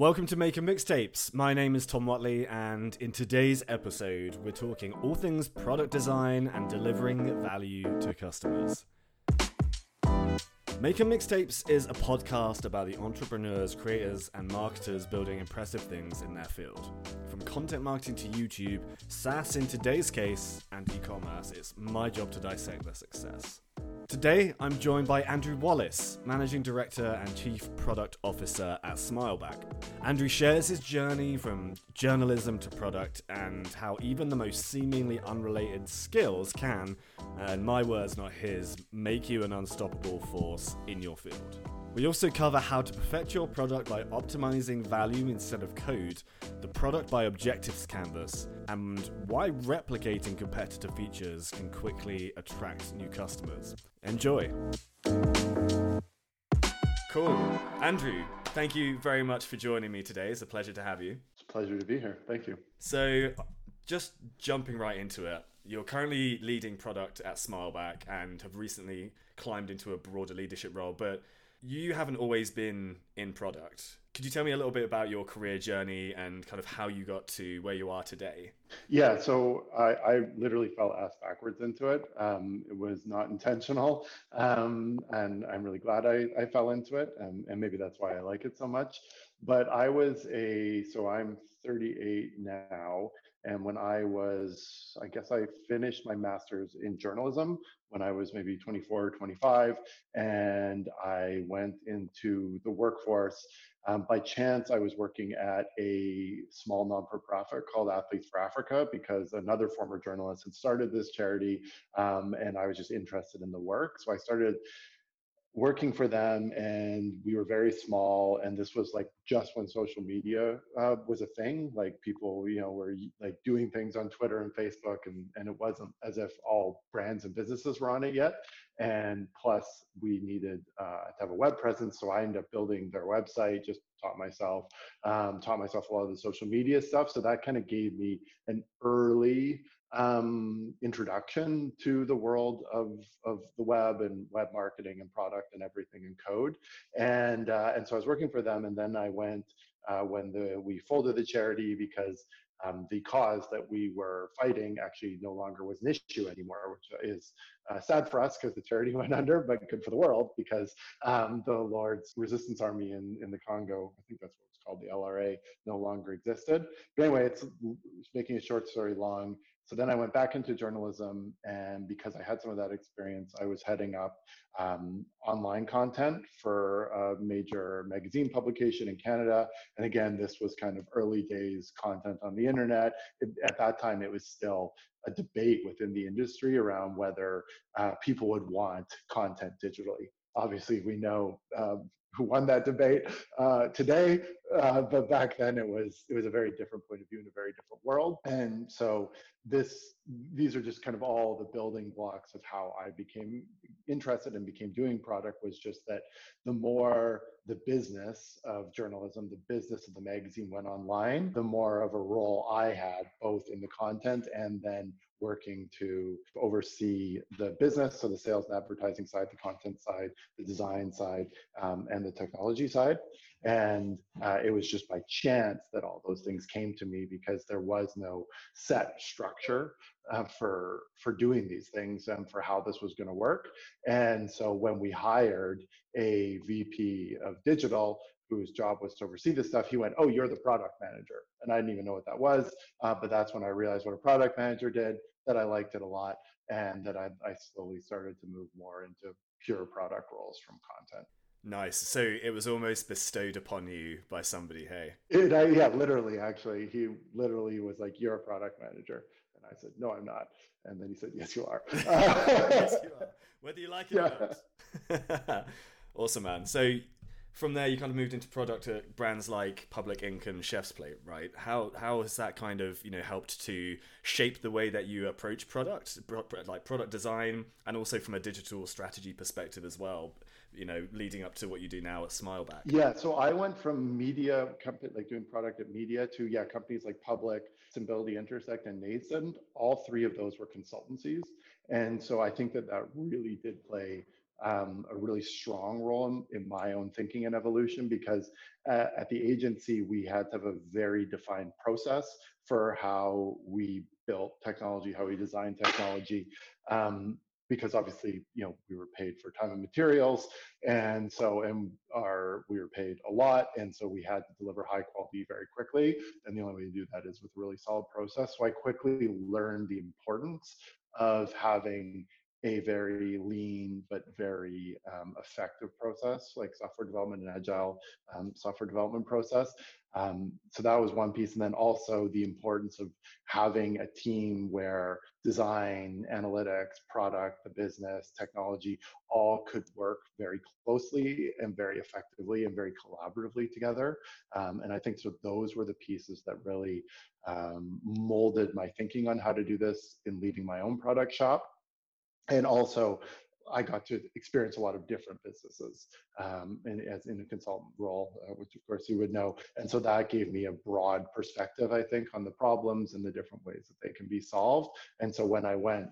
Welcome to Maker Mixtapes. My name is Tom Watley, and in today's episode, we're talking all things product design and delivering value to customers. Maker Mixtapes is a podcast about the entrepreneurs, creators, and marketers building impressive things in their field. From content marketing to YouTube, SaaS in today's case, and e commerce, it's my job to dissect their success. Today, I'm joined by Andrew Wallace, Managing Director and Chief Product Officer at Smileback. Andrew shares his journey from journalism to product and how even the most seemingly unrelated skills can, and my words, not his, make you an unstoppable force in your field. We also cover how to perfect your product by optimizing value instead of code, the product by objectives canvas, and why replicating competitor features can quickly attract new customers. Enjoy! Cool. Andrew, thank you very much for joining me today. It's a pleasure to have you. It's a pleasure to be here. Thank you. So, just jumping right into it, you're currently leading product at Smileback and have recently climbed into a broader leadership role, but you haven't always been in product. Could you tell me a little bit about your career journey and kind of how you got to where you are today? Yeah, so I, I literally fell ass backwards into it. Um, it was not intentional, um, and I'm really glad I, I fell into it, and, and maybe that's why I like it so much. But I was a so I'm 38 now, and when I was, I guess I finished my master's in journalism when I was maybe 24 or 25, and I went into the workforce. Um, by chance, I was working at a small non for profit called Athletes for Africa because another former journalist had started this charity, um, and I was just interested in the work. So I started working for them and we were very small and this was like just when social media uh, was a thing like people you know were like doing things on twitter and facebook and, and it wasn't as if all brands and businesses were on it yet. And plus we needed uh, to have a web presence so i ended up building their website just taught myself um, taught myself a lot of the social media stuff. So that kind of gave me an early um, introduction to the world of, of the web and web marketing and product and everything in code. And, uh, and so I was working for them. And then I went uh, when the, we folded the charity because um, the cause that we were fighting actually no longer was an issue anymore, which is uh, sad for us because the charity went under, but good for the world because um, the Lord's Resistance Army in, in the Congo, I think that's what it's called, the LRA, no longer existed. But anyway, it's making a short story long. So then I went back into journalism, and because I had some of that experience, I was heading up um, online content for a major magazine publication in Canada. And again, this was kind of early days content on the internet. It, at that time, it was still a debate within the industry around whether uh, people would want content digitally. Obviously, we know um, who won that debate uh, today, uh, but back then it was it was a very different point of view in a very different world. And so this these are just kind of all the building blocks of how I became interested and became doing product was just that the more the business of journalism, the business of the magazine went online, the more of a role I had both in the content and then working to oversee the business, so the sales and advertising side, the content side, the design side, um, and the technology side. And uh, it was just by chance that all those things came to me because there was no set structure uh, for for doing these things and for how this was going to work. And so when we hired a VP of digital whose job was to oversee this stuff, he went, "Oh, you're the product manager," and I didn't even know what that was. Uh, but that's when I realized what a product manager did. That I liked it a lot, and that I, I slowly started to move more into pure product roles from content. Nice. So it was almost bestowed upon you by somebody, hey? It, I, yeah, literally, actually. He literally was like, You're a product manager. And I said, No, I'm not. And then he said, Yes, you are. yes, you are. Whether you like it yeah. or not. awesome, man. So from there, you kind of moved into product at brands like Public Ink and Chef's Plate, right? How how has that kind of you know helped to shape the way that you approach product, like product design, and also from a digital strategy perspective as well? You know, leading up to what you do now at Smileback. Yeah, so I went from media company like doing product at media to yeah companies like Public, Symbility, Intersect, and Nascent. All three of those were consultancies, and so I think that that really did play um, a really strong role in, in, my own thinking and evolution because uh, at the agency we had to have a very defined process for how we built technology, how we designed technology. Um, because obviously, you know, we were paid for time and materials, and so and our we were paid a lot, and so we had to deliver high quality very quickly. And the only way to do that is with a really solid process. So I quickly learned the importance of having a very lean but very um, effective process like software development and agile um, software development process. Um, so that was one piece and then also the importance of having a team where design analytics product the business technology all could work very closely and very effectively and very collaboratively together. Um, and i think so those were the pieces that really um, molded my thinking on how to do this in leading my own product shop and also I got to experience a lot of different businesses um, and as in a consultant role, uh, which of course you would know. And so that gave me a broad perspective, I think, on the problems and the different ways that they can be solved. And so when I went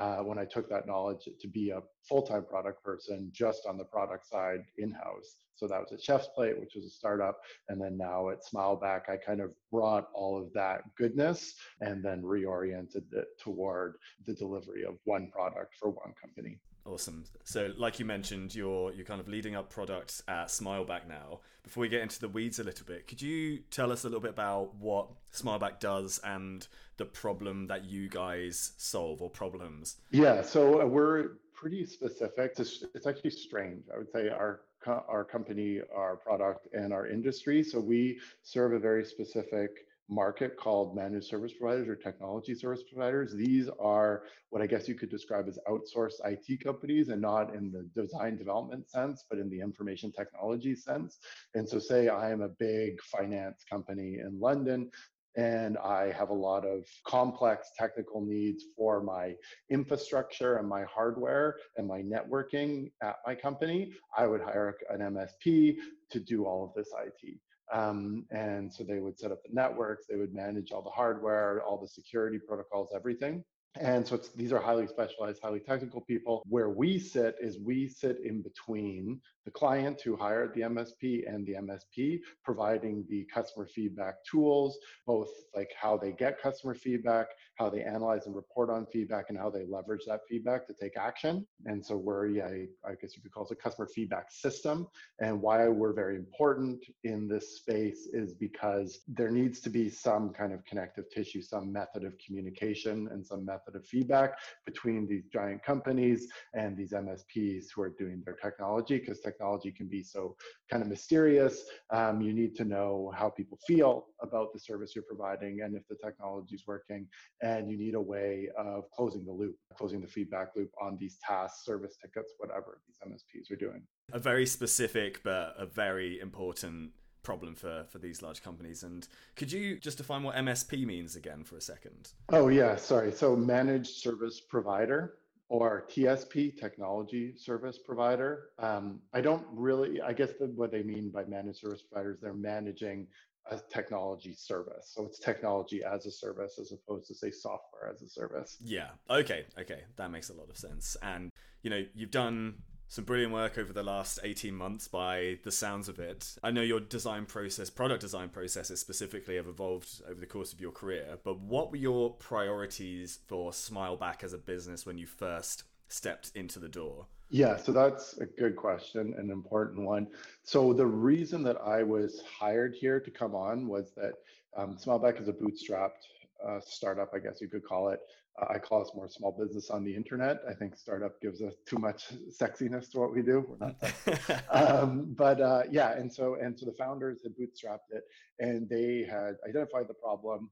uh, when I took that knowledge to be a full-time product person just on the product side in-house. So that was at Chef's Plate, which was a startup, and then now at Smileback, I kind of brought all of that goodness and then reoriented it toward the delivery of one product for one company. Awesome. So, like you mentioned, you're you're kind of leading up products at Smileback now. Before we get into the weeds a little bit, could you tell us a little bit about what Smileback does and the problem that you guys solve or problems? Yeah. So uh, we're pretty specific. It's, it's actually strange. I would say our our company, our product, and our industry. So we serve a very specific market called managed service providers or technology service providers. These are what I guess you could describe as outsourced IT companies and not in the design development sense, but in the information technology sense. And so, say I am a big finance company in London. And I have a lot of complex technical needs for my infrastructure and my hardware and my networking at my company. I would hire an MSP to do all of this IT. Um, and so they would set up the networks, they would manage all the hardware, all the security protocols, everything. And so these are highly specialized, highly technical people. Where we sit is we sit in between the client who hired the MSP and the MSP, providing the customer feedback tools, both like how they get customer feedback, how they analyze and report on feedback, and how they leverage that feedback to take action. And so we're, yeah, I guess you could call it a customer feedback system. And why we're very important in this space is because there needs to be some kind of connective tissue, some method of communication, and some method of feedback between these giant companies and these MSPs who are doing their technology, because technology can be so kind of mysterious. Um, you need to know how people feel about the service you're providing and if the technology is working. And you need a way of closing the loop, closing the feedback loop on these tasks, service tickets, whatever these MSPs are doing. A very specific but a very important problem for for these large companies and could you just define what msp means again for a second oh yeah sorry so managed service provider or TSP, technology service provider. Um, I don't really, I guess the, what they mean by managed service providers, they're managing a technology service. So it's technology as a service as opposed to say software as a service. Yeah. Okay. Okay. That makes a lot of sense. And, you know, you've done some brilliant work over the last 18 months by the sounds of it. I know your design process, product design processes specifically, have evolved over the course of your career, but what were your priorities for Smileback as a business when you first stepped into the door? Yeah, so that's a good question, an important one. So the reason that I was hired here to come on was that um, Smileback is a bootstrapped uh, startup, I guess you could call it. Uh, I call us more small business on the internet. I think startup gives us too much sexiness to what we do. We're not um, but uh, yeah, and so and so the founders had bootstrapped it, and they had identified the problem,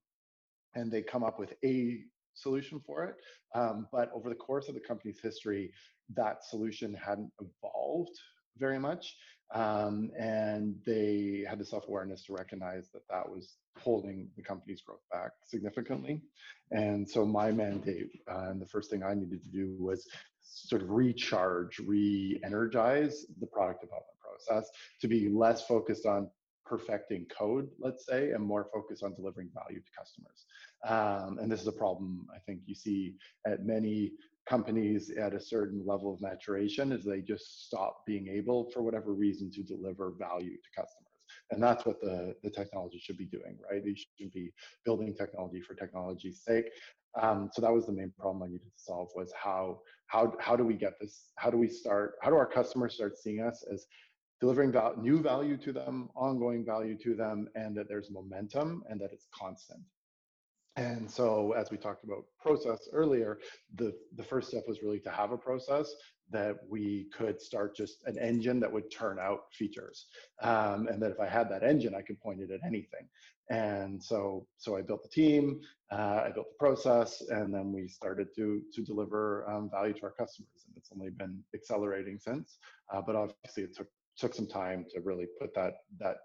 and they come up with a solution for it. Um, but over the course of the company's history, that solution hadn't evolved very much. Um, and they had the self awareness to recognize that that was holding the company's growth back significantly. And so my mandate, uh, and the first thing I needed to do was sort of recharge, re energize the product development process to be less focused on perfecting code, let's say, and more focused on delivering value to customers. Um, and this is a problem I think you see at many companies at a certain level of maturation is they just stop being able, for whatever reason, to deliver value to customers. And that's what the, the technology should be doing, right? You shouldn't be building technology for technology's sake. Um, so that was the main problem I needed to solve was how how how do we get this? How do we start? How do our customers start seeing us as delivering val- new value to them, ongoing value to them, and that there's momentum and that it's constant. And so, as we talked about process earlier, the, the first step was really to have a process that we could start just an engine that would turn out features. Um, and that if I had that engine, I could point it at anything. And so, so I built the team, uh, I built the process, and then we started to, to deliver um, value to our customers. And it's only been accelerating since. Uh, but obviously, it took took some time to really put that that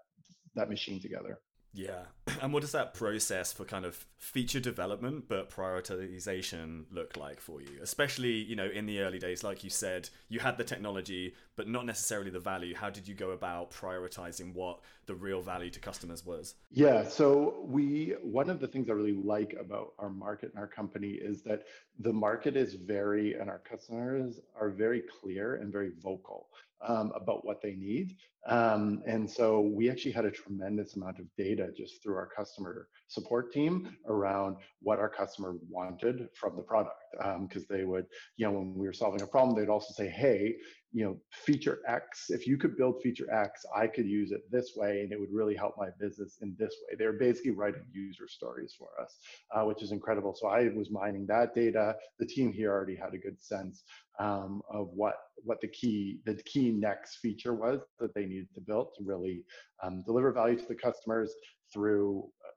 that machine together. Yeah. And what does that process for kind of feature development but prioritization look like for you? Especially, you know, in the early days, like you said, you had the technology, but not necessarily the value. How did you go about prioritizing what the real value to customers was? Yeah. So we one of the things I really like about our market and our company is that the market is very and our customers are very clear and very vocal um, about what they need. Um, and so we actually had a tremendous amount of data just through our customer support team around what our customer wanted from the product. Because um, they would, you know, when we were solving a problem, they'd also say, hey, you know, feature X, if you could build feature X, I could use it this way and it would really help my business in this way. They're basically writing user stories for us, uh, which is incredible. So I was mining that data. The team here already had a good sense um, of what what the key the key next feature was that they needed to build to really um, deliver value to the customers through uh,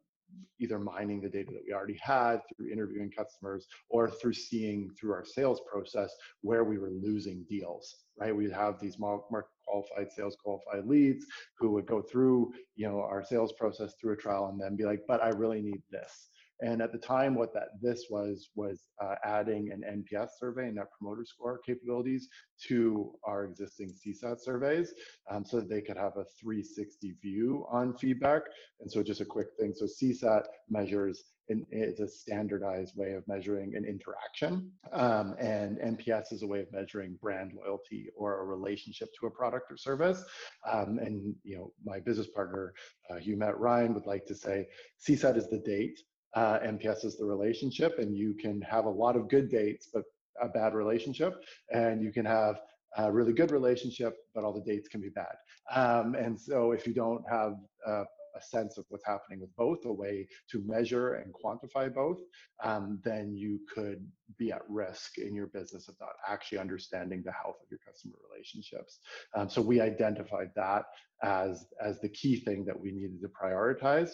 either mining the data that we already had through interviewing customers or through seeing through our sales process where we were losing deals right? We'd have these market qualified sales qualified leads who would go through you know our sales process through a trial and then be like but i really need this and at the time, what that this was was uh, adding an NPS survey, Net Promoter Score capabilities, to our existing CSAT surveys, um, so that they could have a 360 view on feedback. And so, just a quick thing: so CSAT measures and it's a standardized way of measuring an interaction, um, and NPS is a way of measuring brand loyalty or a relationship to a product or service. Um, and you know, my business partner, uh, Hugh Matt Ryan, would like to say CSAT is the date uh, NPS is the relationship, and you can have a lot of good dates, but a bad relationship, and you can have a really good relationship, but all the dates can be bad. Um, and so, if you don't have uh, a sense of what's happening with both, a way to measure and quantify both, um, then you could be at risk in your business of not actually understanding the health of your customer relationships. Um, so we identified that as as the key thing that we needed to prioritize.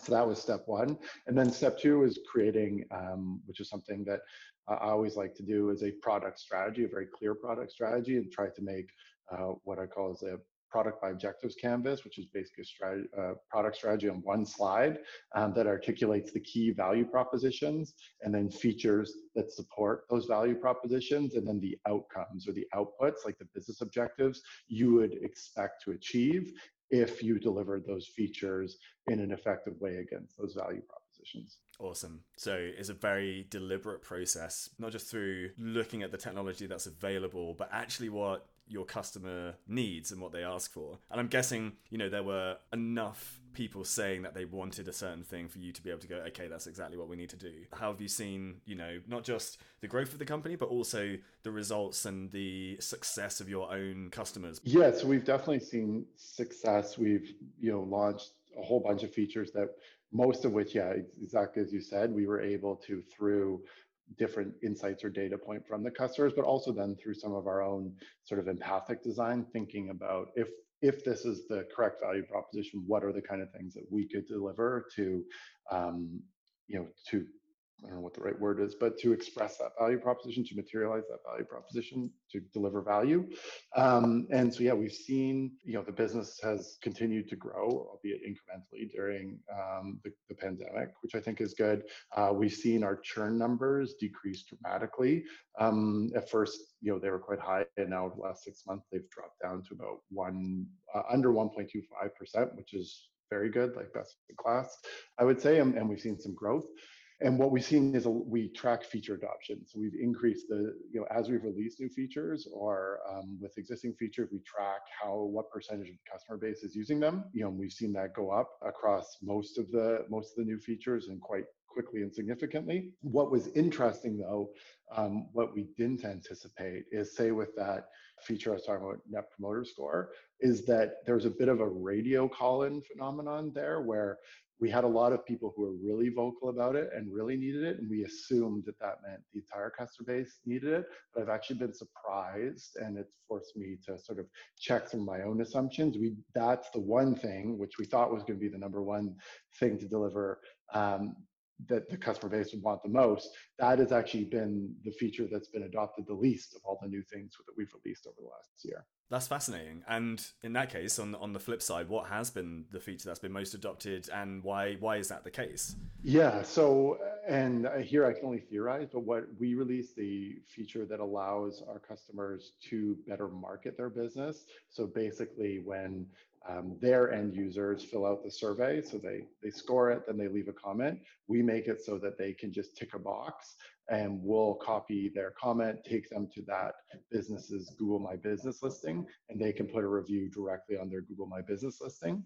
So that was step one. And then step two is creating, um, which is something that I always like to do, is a product strategy, a very clear product strategy, and try to make uh, what I call as a product by objectives canvas, which is basically a strategy, uh, product strategy on one slide um, that articulates the key value propositions and then features that support those value propositions and then the outcomes or the outputs, like the business objectives you would expect to achieve if you delivered those features in an effective way against those value propositions. Awesome. So it's a very deliberate process, not just through looking at the technology that's available, but actually what your customer needs and what they ask for. And I'm guessing, you know, there were enough people saying that they wanted a certain thing for you to be able to go, okay, that's exactly what we need to do. How have you seen, you know, not just the growth of the company, but also the results and the success of your own customers? Yeah, so we've definitely seen success. We've, you know, launched a whole bunch of features that most of which, yeah, exactly as you said, we were able to through different insights or data point from the customers, but also then through some of our own sort of empathic design, thinking about if if this is the correct value proposition, what are the kind of things that we could deliver to, um, you know, to I don't know what the right word is, but to express that value proposition, to materialize that value proposition, to deliver value. Um, and so, yeah, we've seen, you know, the business has continued to grow, albeit incrementally during um, the, the, pandemic, which I think is good. Uh, we've seen our churn numbers decrease dramatically. Um, at first, you know, they were quite high, and now over the last six months, they've dropped down to about one, uh, under 1.25%, which is very good, like best in class, I would say. And, and we've seen some growth. And what we've seen is a, we track feature adoption. So we've increased the, you know, as we've released new features or um, with existing features, we track how, what percentage of the customer base is using them. You know, we've seen that go up across most of the, most of the new features and quite quickly and significantly. What was interesting though, um, what we didn't anticipate is say with that feature I was talking about, Net Promoter Score, is that there's a bit of a radio call-in phenomenon there where we had a lot of people who were really vocal about it and really needed it and we assumed that that meant the entire customer base needed it but i've actually been surprised and it's forced me to sort of check some of my own assumptions we that's the one thing which we thought was going to be the number one thing to deliver um, that the customer base would want the most, that has actually been the feature that's been adopted the least of all the new things that we've released over the last year. That's fascinating. And in that case, on on the flip side, what has been the feature that's been most adopted, and why why is that the case? Yeah. So, and here I can only theorize, but what we released the feature that allows our customers to better market their business. So basically, when um, their end users fill out the survey. So they, they score it, then they leave a comment. We make it so that they can just tick a box and we'll copy their comment, take them to that business's Google My Business listing, and they can put a review directly on their Google My Business listing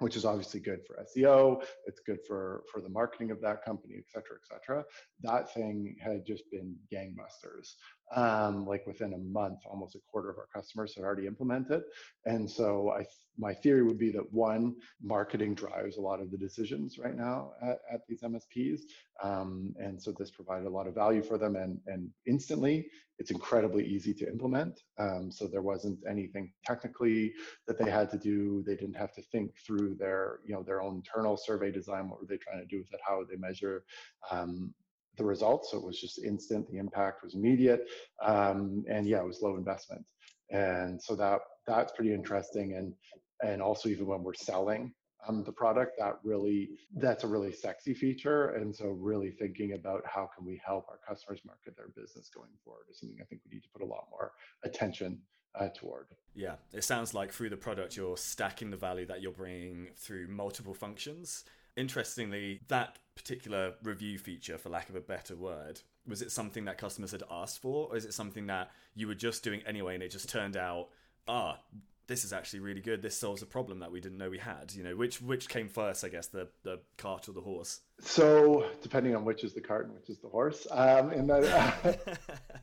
which is obviously good for SEO. It's good for for the marketing of that company, et cetera, et cetera. That thing had just been gangbusters. Um, like within a month, almost a quarter of our customers had already implemented. And so I, my theory would be that one, marketing drives a lot of the decisions right now at, at these MSPs. Um, and so this provided a lot of value for them and, and instantly it's incredibly easy to implement. Um, so there wasn't anything technically that they had to do. They didn't have to think through their, you know, their own internal survey design. What were they trying to do with it? How would they measure um, the results? So it was just instant. The impact was immediate, um, and yeah, it was low investment. And so that that's pretty interesting. And and also even when we're selling um, the product that really that's a really sexy feature and so really thinking about how can we help our customers market their business going forward is something i think we need to put a lot more attention uh, toward yeah it sounds like through the product you're stacking the value that you're bringing through multiple functions interestingly that particular review feature for lack of a better word was it something that customers had asked for or is it something that you were just doing anyway and it just turned out ah this is actually really good. This solves a problem that we didn't know we had. You know, which which came first, I guess, the the cart or the horse. So depending on which is the cart and which is the horse, um, in that.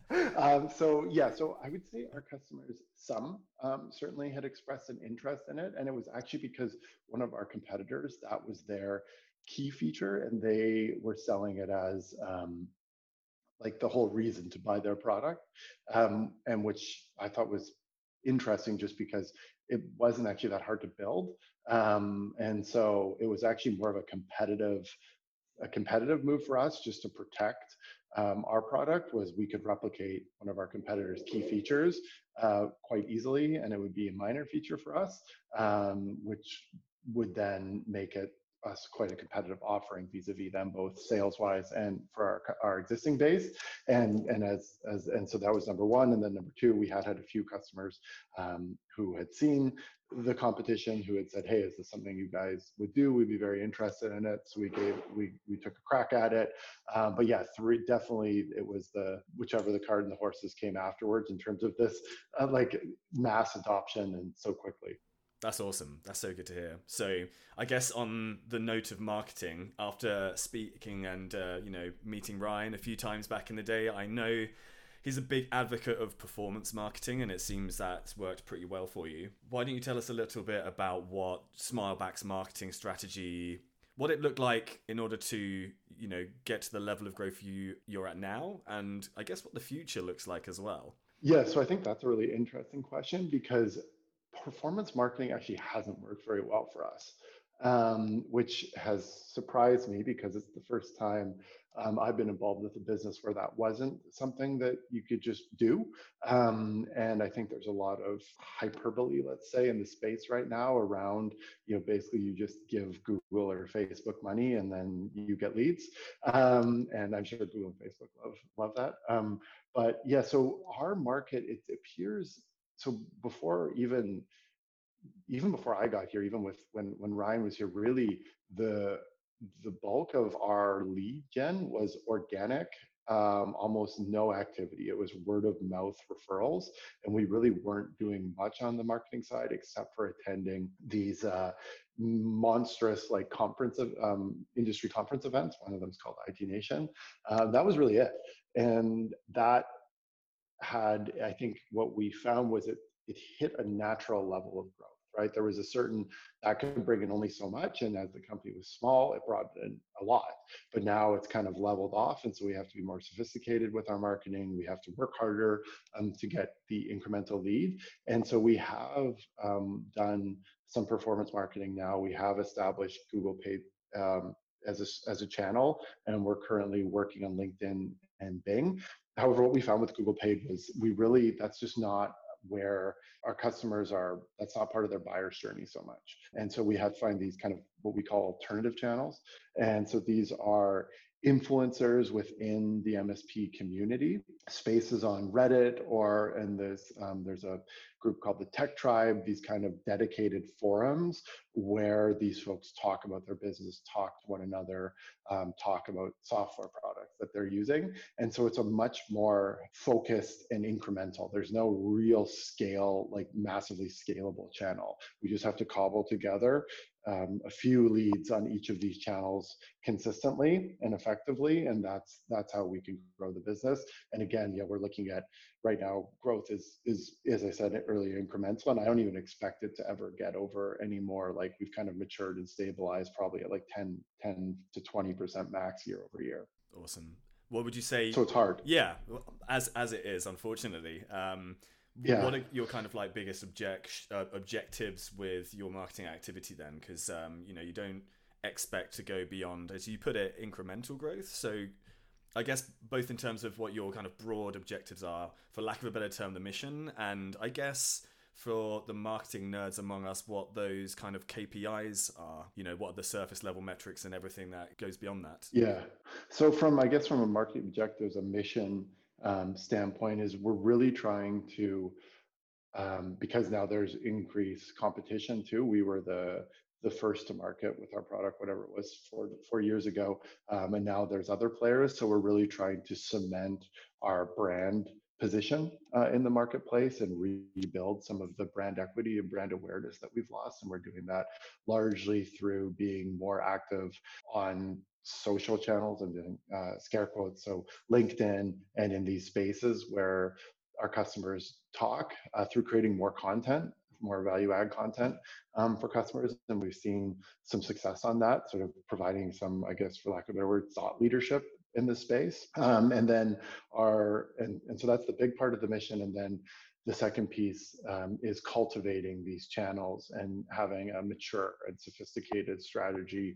Uh, um, so yeah, so I would say our customers, some um, certainly had expressed an interest in it, and it was actually because one of our competitors that was their key feature, and they were selling it as um, like the whole reason to buy their product, um, and which I thought was interesting just because it wasn't actually that hard to build. Um, and so it was actually more of a competitive, a competitive move for us just to protect um, our product was we could replicate one of our competitors' key features uh, quite easily, and it would be a minor feature for us, um, which would then make it us quite a competitive offering vis-a-vis them both sales wise and for our, our existing base. And and as as and so that was number one. And then number two we had had a few customers um, who had seen the competition who had said hey is this something you guys would do? We'd be very interested in it. So we gave we we took a crack at it. Um, but yeah three definitely it was the whichever the card and the horses came afterwards in terms of this uh, like mass adoption and so quickly that's awesome. That's so good to hear. So, I guess on the note of marketing, after speaking and uh, you know meeting Ryan a few times back in the day, I know he's a big advocate of performance marketing, and it seems that's worked pretty well for you. Why don't you tell us a little bit about what Smileback's marketing strategy, what it looked like in order to you know get to the level of growth you you're at now, and I guess what the future looks like as well. Yeah, so I think that's a really interesting question because performance marketing actually hasn't worked very well for us, um, which has surprised me because it's the first time um, I've been involved with a business where that wasn't something that you could just do. Um, and I think there's a lot of hyperbole, let's say, in the space right now around, you know, basically you just give Google or Facebook money and then you get leads. Um, and I'm sure Google and Facebook love love that. Um, but yeah, so our market, it appears so before even even before I got here, even with when when Ryan was here, really the the bulk of our lead gen was organic um, almost no activity. It was word of mouth referrals, and we really weren't doing much on the marketing side except for attending these uh, monstrous like conference of um, industry conference events. One of them is called IT Nation. Uh, that was really it, and that had I think what we found was it it hit a natural level of growth right? There was a certain that could bring in only so much, and as the company was small, it brought in a lot. But now it's kind of leveled off, and so we have to be more sophisticated with our marketing. We have to work harder um, to get the incremental lead, and so we have um, done some performance marketing now. We have established Google Paid um, as a, as a channel, and we're currently working on LinkedIn and Bing. However, what we found with Google Paid was we really that's just not where our customers are that's not part of their buyer's journey so much and so we have to find these kind of what we call alternative channels. And so these are influencers within the msp community spaces on reddit or and there's um, there's a group called the tech tribe these kind of dedicated forums where these folks talk about their business talk to one another um, talk about software products that they're using. And so it's a much more focused and incremental. There's no real scale like massively scalable channel. We just have to cobble together um, a few leads on each of these channels consistently and effectively and that's that's how we can grow the business. And again yeah we're looking at right now growth is is as i said earlier incremental and i don't even expect it to ever get over anymore. Like we've kind of matured and stabilized probably at like 10 10 to 20 percent max year over year. Awesome. What would you say so it's hard. Yeah as as it is unfortunately um yeah. what are your kind of like biggest object uh, objectives with your marketing activity then because um, you know you don't expect to go beyond as you put it incremental growth so i guess both in terms of what your kind of broad objectives are for lack of a better term the mission and i guess for the marketing nerds among us what those kind of KPIs are. You know, what are the surface level metrics and everything that goes beyond that? Yeah. So from I guess from a marketing objectives, a mission um, standpoint is we're really trying to um, because now there's increased competition too. We were the the first to market with our product, whatever it was four four years ago, um, and now there's other players. So we're really trying to cement our brand position uh, in the marketplace and rebuild some of the brand equity and brand awareness that we've lost. And we're doing that largely through being more active on social channels and doing uh, scare quotes. So LinkedIn and in these spaces where our customers talk uh, through creating more content, more value add content um, for customers. And we've seen some success on that, sort of providing some, I guess, for lack of a better word, thought leadership in the space. Um, and then our, and, and so that's the big part of the mission. And then the second piece um, is cultivating these channels and having a mature and sophisticated strategy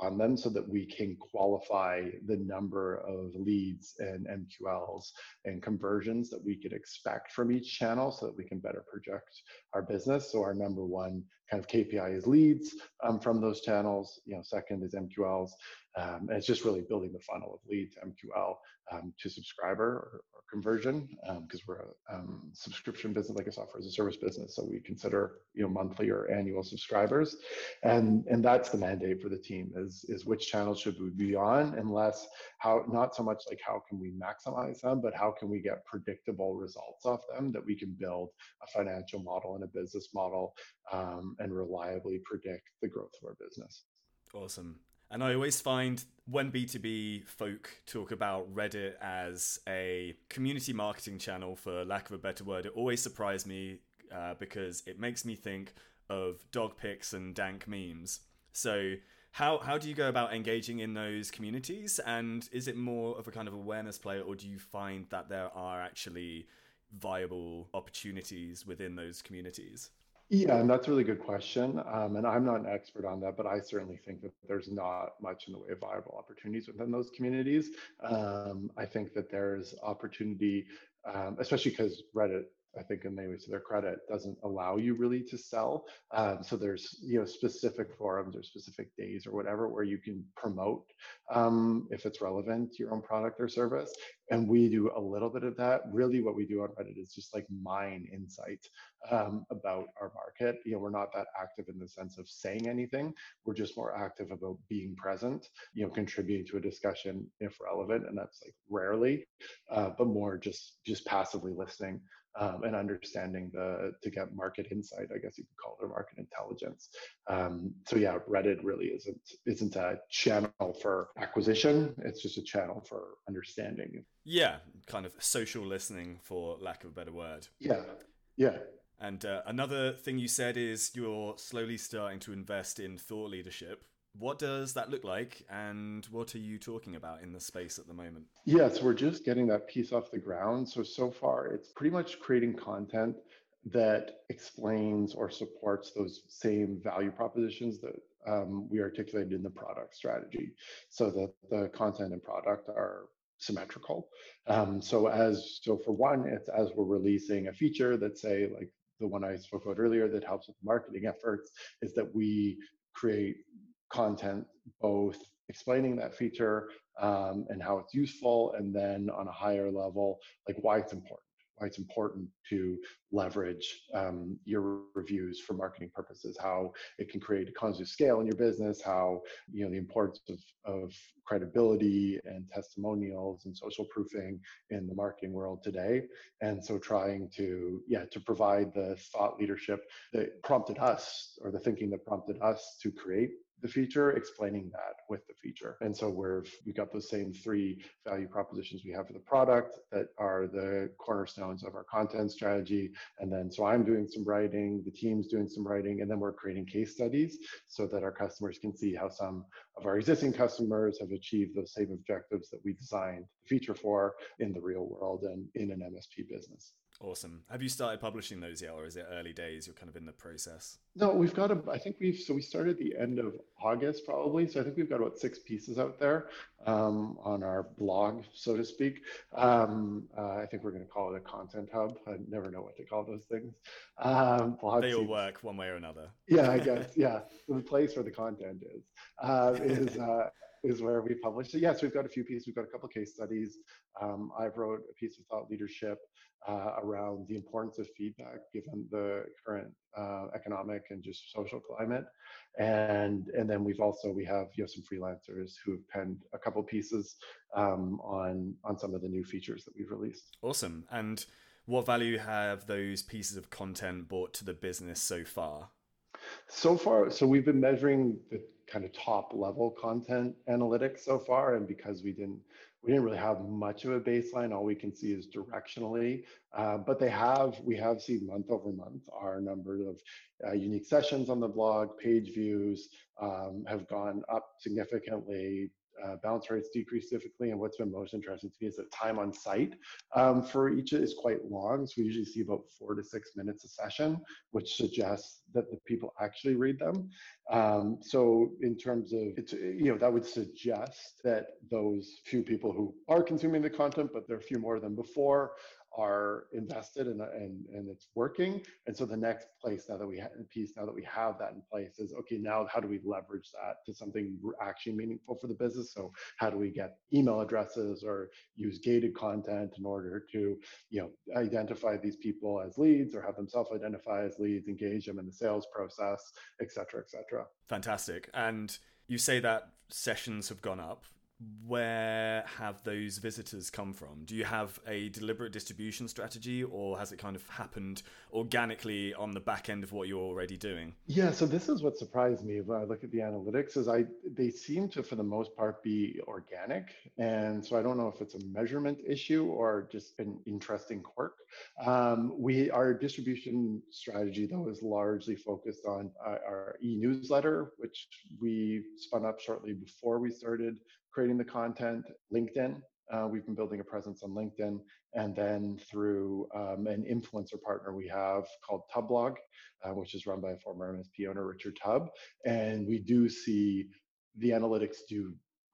on them so that we can qualify the number of leads and MQLs and conversions that we could expect from each channel so that we can better project our business. So our number one kind of KPI is leads um, from those channels. You know, second is MQLs. Um, and it's just really building the funnel of lead to MQL um, to subscriber or, or conversion because um, we're a um, subscription business, like a software as a service business. So we consider you know monthly or annual subscribers, and and that's the mandate for the team is is which channels should we be on, and less how not so much like how can we maximize them, but how can we get predictable results off them that we can build a financial model and a business model um, and reliably predict the growth of our business. Awesome. And I always find when B2B folk talk about Reddit as a community marketing channel, for lack of a better word, it always surprises me uh, because it makes me think of dog pics and dank memes. So, how, how do you go about engaging in those communities? And is it more of a kind of awareness play, or do you find that there are actually viable opportunities within those communities? Yeah, and that's a really good question. Um, and I'm not an expert on that, but I certainly think that there's not much in the way of viable opportunities within those communities. Um, I think that there's opportunity, um, especially because Reddit I think in many ways to their credit, doesn't allow you really to sell. Um, so there's you know specific forums or specific days or whatever where you can promote um, if it's relevant your own product or service. And we do a little bit of that. Really, what we do on Reddit is just like mine insight um, about our market. You know, we're not that active in the sense of saying anything. We're just more active about being present. You know, contributing to a discussion if relevant, and that's like rarely, uh, but more just just passively listening um, and understanding the to get market insight. I guess you could call it, or market intelligence. Um, so yeah, Reddit really isn't isn't a channel for acquisition. It's just a channel for understanding. Yeah, kind of social listening, for lack of a better word. Yeah, yeah. And uh, another thing you said is you're slowly starting to invest in thought leadership. What does that look like, and what are you talking about in the space at the moment? Yes, we're just getting that piece off the ground. So, so far, it's pretty much creating content that explains or supports those same value propositions that um, we articulated in the product strategy so that the content and product are symmetrical. Um, so as so for one, it's as we're releasing a feature that say like the one I spoke about earlier that helps with marketing efforts is that we create content both explaining that feature um, and how it's useful, and then on a higher level, like why it's important why it's important to leverage um, your reviews for marketing purposes, how it can create economies of scale in your business, how you know the importance of, of credibility and testimonials and social proofing in the marketing world today. And so trying to yeah to provide the thought leadership that prompted us or the thinking that prompted us to create the feature, explaining that with the feature. And so we're we got those same three value propositions we have for the product that are the cornerstones of our content strategy. And then so I'm doing some writing, the team's doing some writing, and then we're creating case studies so that our customers can see how some of our existing customers have achieved those same objectives that we designed the feature for in the real world and in an MSP business. Awesome. Have you started publishing those yet, or is it early days? You're kind of in the process. No, we've got a. I think we've so we started the end of August probably. So I think we've got about six pieces out there um, on our blog, so to speak. Um, uh, I think we're going to call it a content hub. I never know what to call those things. Um, they all work one way or another. Yeah, I guess. yeah, the place where the content is uh, is. Uh, is where we publish it. Yes, we've got a few pieces. We've got a couple case studies. Um, I wrote a piece of thought leadership uh, around the importance of feedback given the current uh, economic and just social climate. And and then we've also we have you know some freelancers who have penned a couple pieces um, on on some of the new features that we've released. Awesome. And what value have those pieces of content brought to the business so far? So far, so we've been measuring the kind of top level content analytics so far, and because we didn't we didn't really have much of a baseline. All we can see is directionally, uh, but they have we have seen month over month our number of uh, unique sessions on the blog, page views um, have gone up significantly uh, bounce rates decrease significantly. And what's been most interesting to me is that time on site um, for each is quite long. So we usually see about four to six minutes a session, which suggests that the people actually read them. Um, so in terms of, you know, that would suggest that those few people who are consuming the content, but there are a few more than before, are invested and, and, and it's working. And so the next place now that we have piece now that we have that in place is okay, now how do we leverage that to something actually meaningful for the business? So how do we get email addresses or use gated content in order to, you know, identify these people as leads or have them self-identify as leads, engage them in the sales process, et cetera, et cetera. Fantastic. And you say that sessions have gone up where have those visitors come from? Do you have a deliberate distribution strategy or has it kind of happened organically on the back end of what you're already doing? Yeah, so this is what surprised me when I look at the analytics is I they seem to for the most part be organic. And so I don't know if it's a measurement issue or just an interesting quirk. Um, we our distribution strategy though is largely focused on uh, our e-newsletter, which we spun up shortly before we started creating the content, LinkedIn. Uh, we've been building a presence on LinkedIn, and then through um, an influencer partner we have called Tubblog, uh, which is run by a former MSP owner, Richard Tubb. And we do see the analytics do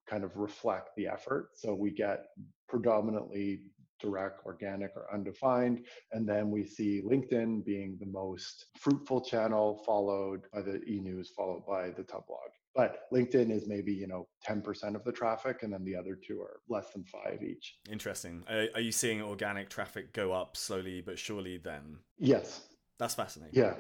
kind of reflect the effort. So we get predominantly direct, organic, or undefined. And then we see LinkedIn being the most fruitful channel, followed by the e-news, followed by the Tubblog. But LinkedIn is maybe you know 10% of the traffic, and then the other two are less than five each. Interesting. Are, are you seeing organic traffic go up slowly but surely? Then yes, that's fascinating. Yeah,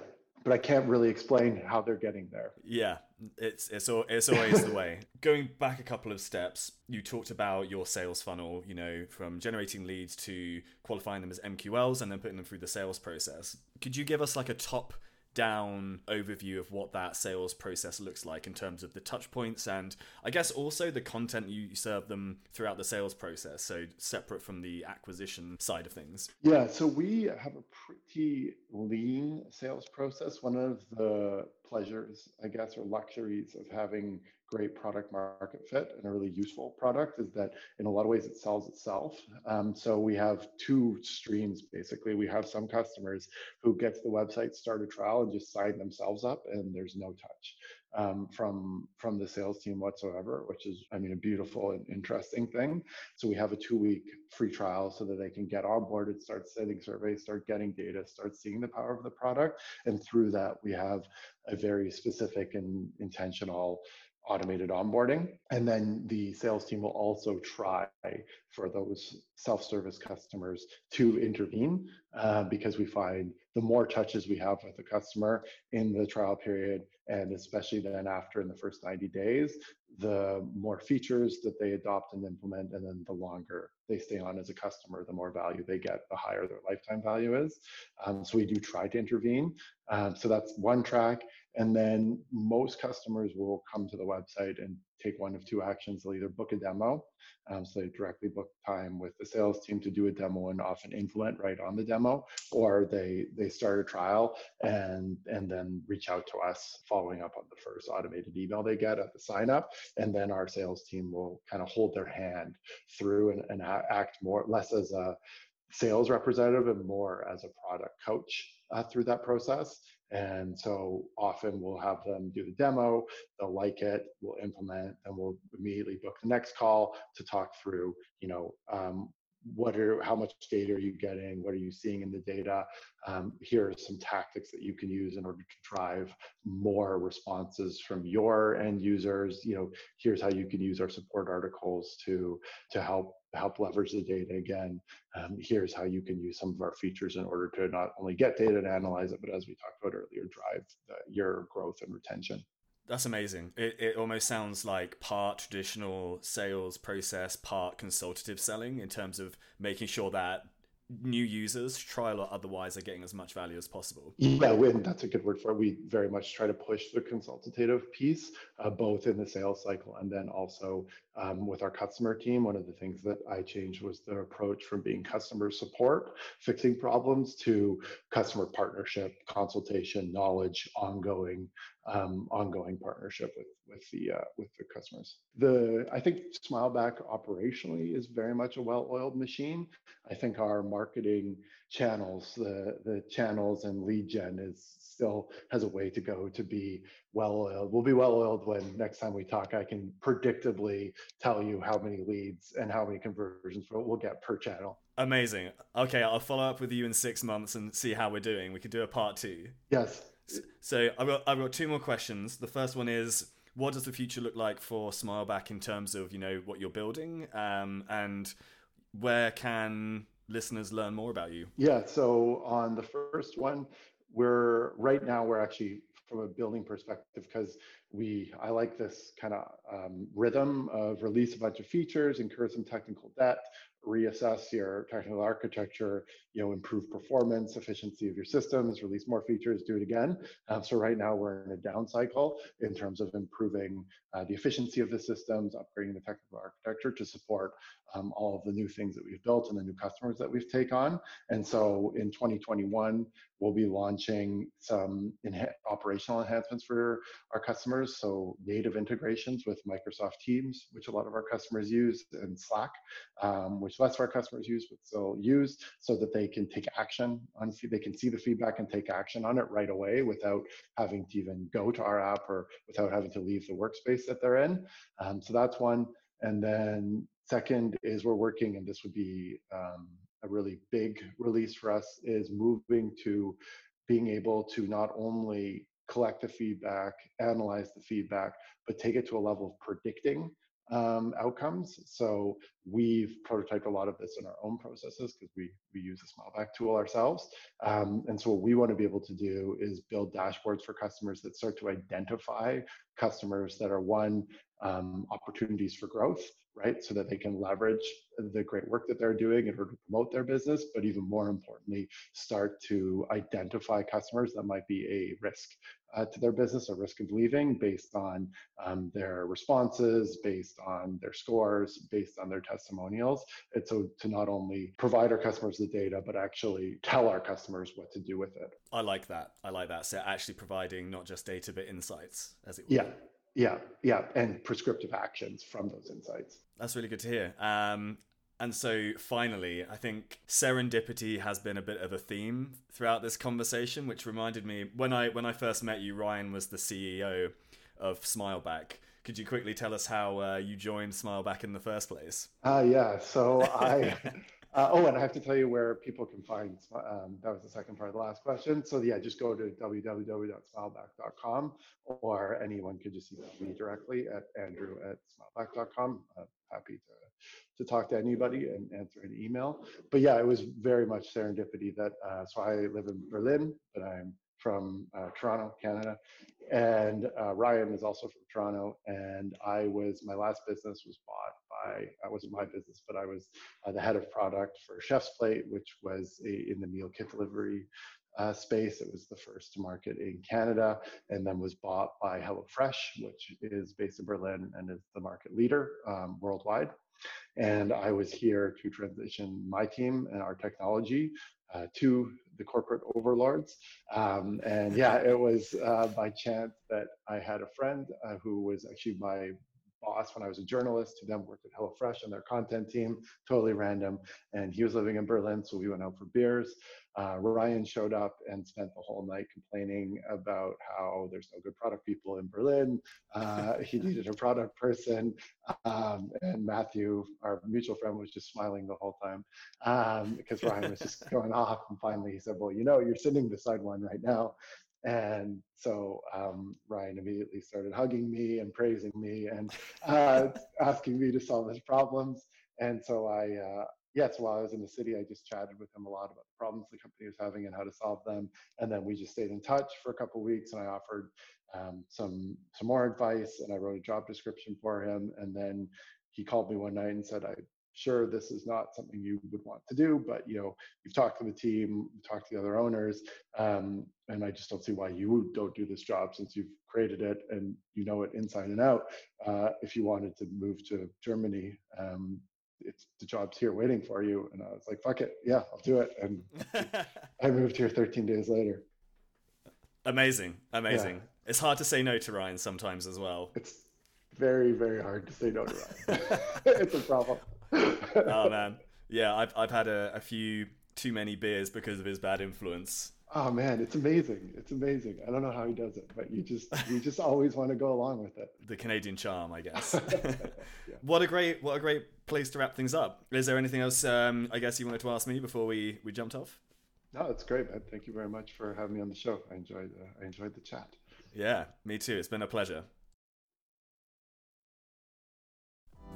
but I can't really explain how they're getting there. Yeah, it's it's it's always the way. Going back a couple of steps, you talked about your sales funnel. You know, from generating leads to qualifying them as MQLs and then putting them through the sales process. Could you give us like a top down overview of what that sales process looks like in terms of the touch points and I guess also the content you serve them throughout the sales process, so separate from the acquisition side of things? Yeah, so we have a pretty lean sales process. One of the pleasures, I guess, or luxuries of having great product market fit and a really useful product is that in a lot of ways it sells itself. Um, so we have two streams basically. We have some customers who get to the website, start a trial, and just sign themselves up, and there's no touch um, from from the sales team whatsoever, which is, I mean, a beautiful and interesting thing. So we have a two-week free trial so that they can get onboarded, start sending surveys, start getting data, start seeing the power of the product, and through that we have a very specific and intentional automated onboarding. And then the sales team will also try for those self service customers to intervene uh, because we find the more touches we have with the customer in the trial period, and especially then after in the first 90 days, the more features that they adopt and implement, and then the longer they stay on as a customer, the more value they get, the higher their lifetime value is. Um, so we do try to intervene. Um, so that's one track. And then most customers will come to the website and take one of two actions. They'll either book a demo, um, so they directly book time with the sales team to do a demo and often implement right on the demo, or they they start a trial and and then reach out to us following up on the first automated email they get at the sign up, and then our sales team will kind of hold their hand through and, and act more less as a sales representative and more as a product coach uh, through that process. And so often we'll have them do the demo, they'll like it, we'll implement, and we'll immediately book the next call to talk through, you know, um, what are how much data are you getting what are you seeing in the data um, here are some tactics that you can use in order to drive more responses from your end users you know here's how you can use our support articles to to help help leverage the data again. Um, here's how you can use some of our features in order to not only get data and analyze it, but as we talked about earlier, drive the, your growth and retention. That's amazing. It, it almost sounds like part traditional sales process, part consultative selling in terms of making sure that new users, trial or otherwise, are getting as much value as possible. Yeah, and that's a good word for it. We very much try to push the consultative piece, uh, both in the sales cycle and then also um, with our customer team. One of the things that I changed was the approach from being customer support, fixing problems, to customer partnership, consultation, knowledge, ongoing, um, ongoing partnership with with the uh, with the customers. The I think Smileback operationally is very much a well-oiled machine. I think our marketing channels, the the channels and lead gen is still has a way to go to be well oiled. We'll be well oiled when next time we talk, I can predictably tell you how many leads and how many conversions we'll get per channel. Amazing. Okay, I'll follow up with you in six months and see how we're doing. We could do a part two. Yes. So I've got I've got two more questions. The first one is what does the future look like for Smileback in terms of you know what you're building um, and where can listeners learn more about you? Yeah, so on the first one, we're right now we're actually from a building perspective because we I like this kind of um, rhythm of release a bunch of features, incur some technical debt, reassess your technical architecture, you know, improve performance, efficiency of your systems, release more features, do it again. Um, so right now we're in a down cycle in terms of improving uh, the efficiency of the systems, upgrading the technical architecture to support um, all of the new things that we've built and the new customers that we've taken on. And so in 2021, we'll be launching some operational enhancements for our customers. So native integrations with Microsoft Teams, which a lot of our customers use, and Slack, um, which less of our customers use, but still use, so that they can take action on, they can see the feedback and take action on it right away without having to even go to our app or without having to leave the workspace that they're in. Um, so that's one. And then second is we're working, and this would be um, a really big release for us is moving to being able to not only collect the feedback, analyze the feedback, but take it to a level of predicting um, outcomes. So we've prototyped a lot of this in our own processes because we we use a Smileback tool ourselves. Um, and so what we want to be able to do is build dashboards for customers that start to identify customers that are one um, opportunities for growth, right? So that they can leverage the great work that they're doing in order to promote their business, but even more importantly, start to identify customers that might be a risk uh, to their business or risk of leaving based on um, their responses, based on their scores, based on their testimonials. And so to not only provide our customers the data, but actually tell our customers what to do with it. I like that. I like that. So actually providing not just data, but insights, as it were. Yeah. Yeah, yeah, and prescriptive actions from those insights. That's really good to hear. Um, and so finally, I think serendipity has been a bit of a theme throughout this conversation, which reminded me when I when I first met you, Ryan was the CEO of Smileback. Could you quickly tell us how uh, you joined Smileback in the first place? Uh, yeah, so I Uh, oh, and I have to tell you where people can find, um, that was the second part of the last question. So yeah, just go to www.smileback.com or anyone could just email me directly at andrew at smileback.com. Happy to, to talk to anybody and answer an email. But yeah, it was very much serendipity that, uh, so I live in Berlin, but I'm from uh, Toronto, Canada, and uh, Ryan is also from Toronto. And I was my last business was bought by I wasn't my business, but I was uh, the head of product for Chef's Plate, which was a, in the meal kit delivery uh, space. It was the first to market in Canada, and then was bought by HelloFresh, which is based in Berlin and is the market leader um, worldwide. And I was here to transition my team and our technology uh, to the corporate overlords. Um, and yeah, it was uh, by chance that I had a friend uh, who was actually my boss when I was a journalist who then worked at HelloFresh on their content team, totally random. And he was living in Berlin, so we went out for beers. Uh, Ryan showed up and spent the whole night complaining about how there's no good product people in Berlin. Uh, he needed a product person. Um, and Matthew, our mutual friend, was just smiling the whole time um, because Ryan was just going off. And finally he said, Well, you know, you're sitting beside one right now. And so um, Ryan immediately started hugging me and praising me and uh, asking me to solve his problems. And so I, uh, yes, while I was in the city, I just chatted with him a lot about the problems the company was having and how to solve them. And then we just stayed in touch for a couple of weeks, and I offered um, some some more advice, and I wrote a job description for him. And then he called me one night and said, "I sure this is not something you would want to do but you know you've talked to the team talked to the other owners um, and i just don't see why you don't do this job since you've created it and you know it inside and out. Uh, if you wanted to move to germany um, it's the job's here waiting for you. And i was like fuck it. Yeah i'll do it. And i moved here 13 days later. Amazing. Amazing. Yeah. it's hard to say no to ryan sometimes as well. It's very very hard to say no to ryan. It's a problem oh man, yeah, I've I've had a, a few too many beers because of his bad influence. Oh man, it's amazing. It's amazing. I don't know how he does it, but you just you just always want to go along with it. The Canadian charm, I guess. yeah. What a great what a great place to wrap things up. Is there anything else um, I guess you wanted to ask me before we we jumped off? No, it's great, man. Thank you very much for having me on the show. I enjoyed uh, I enjoyed the chat. Yeah, me too. It's been a pleasure.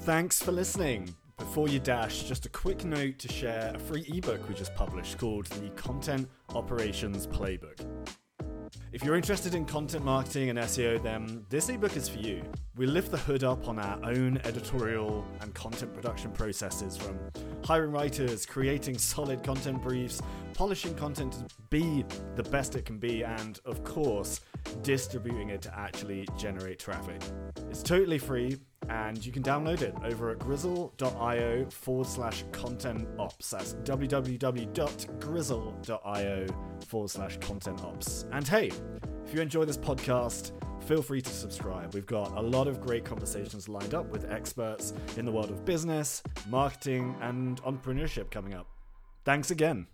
Thanks for listening. Before you dash, just a quick note to share a free ebook we just published called the Content Operations Playbook. If you're interested in content marketing and SEO, then this ebook is for you. We lift the hood up on our own editorial and content production processes from hiring writers, creating solid content briefs, polishing content to be the best it can be, and of course, distributing it to actually generate traffic. It's totally free and you can download it over at grizzle.io forward slash content ops. That's www.grizzle.io forward slash content ops. And hey, if you enjoy this podcast, feel free to subscribe. We've got a lot of great conversations lined up with experts in the world of business, marketing, and entrepreneurship coming up. Thanks again.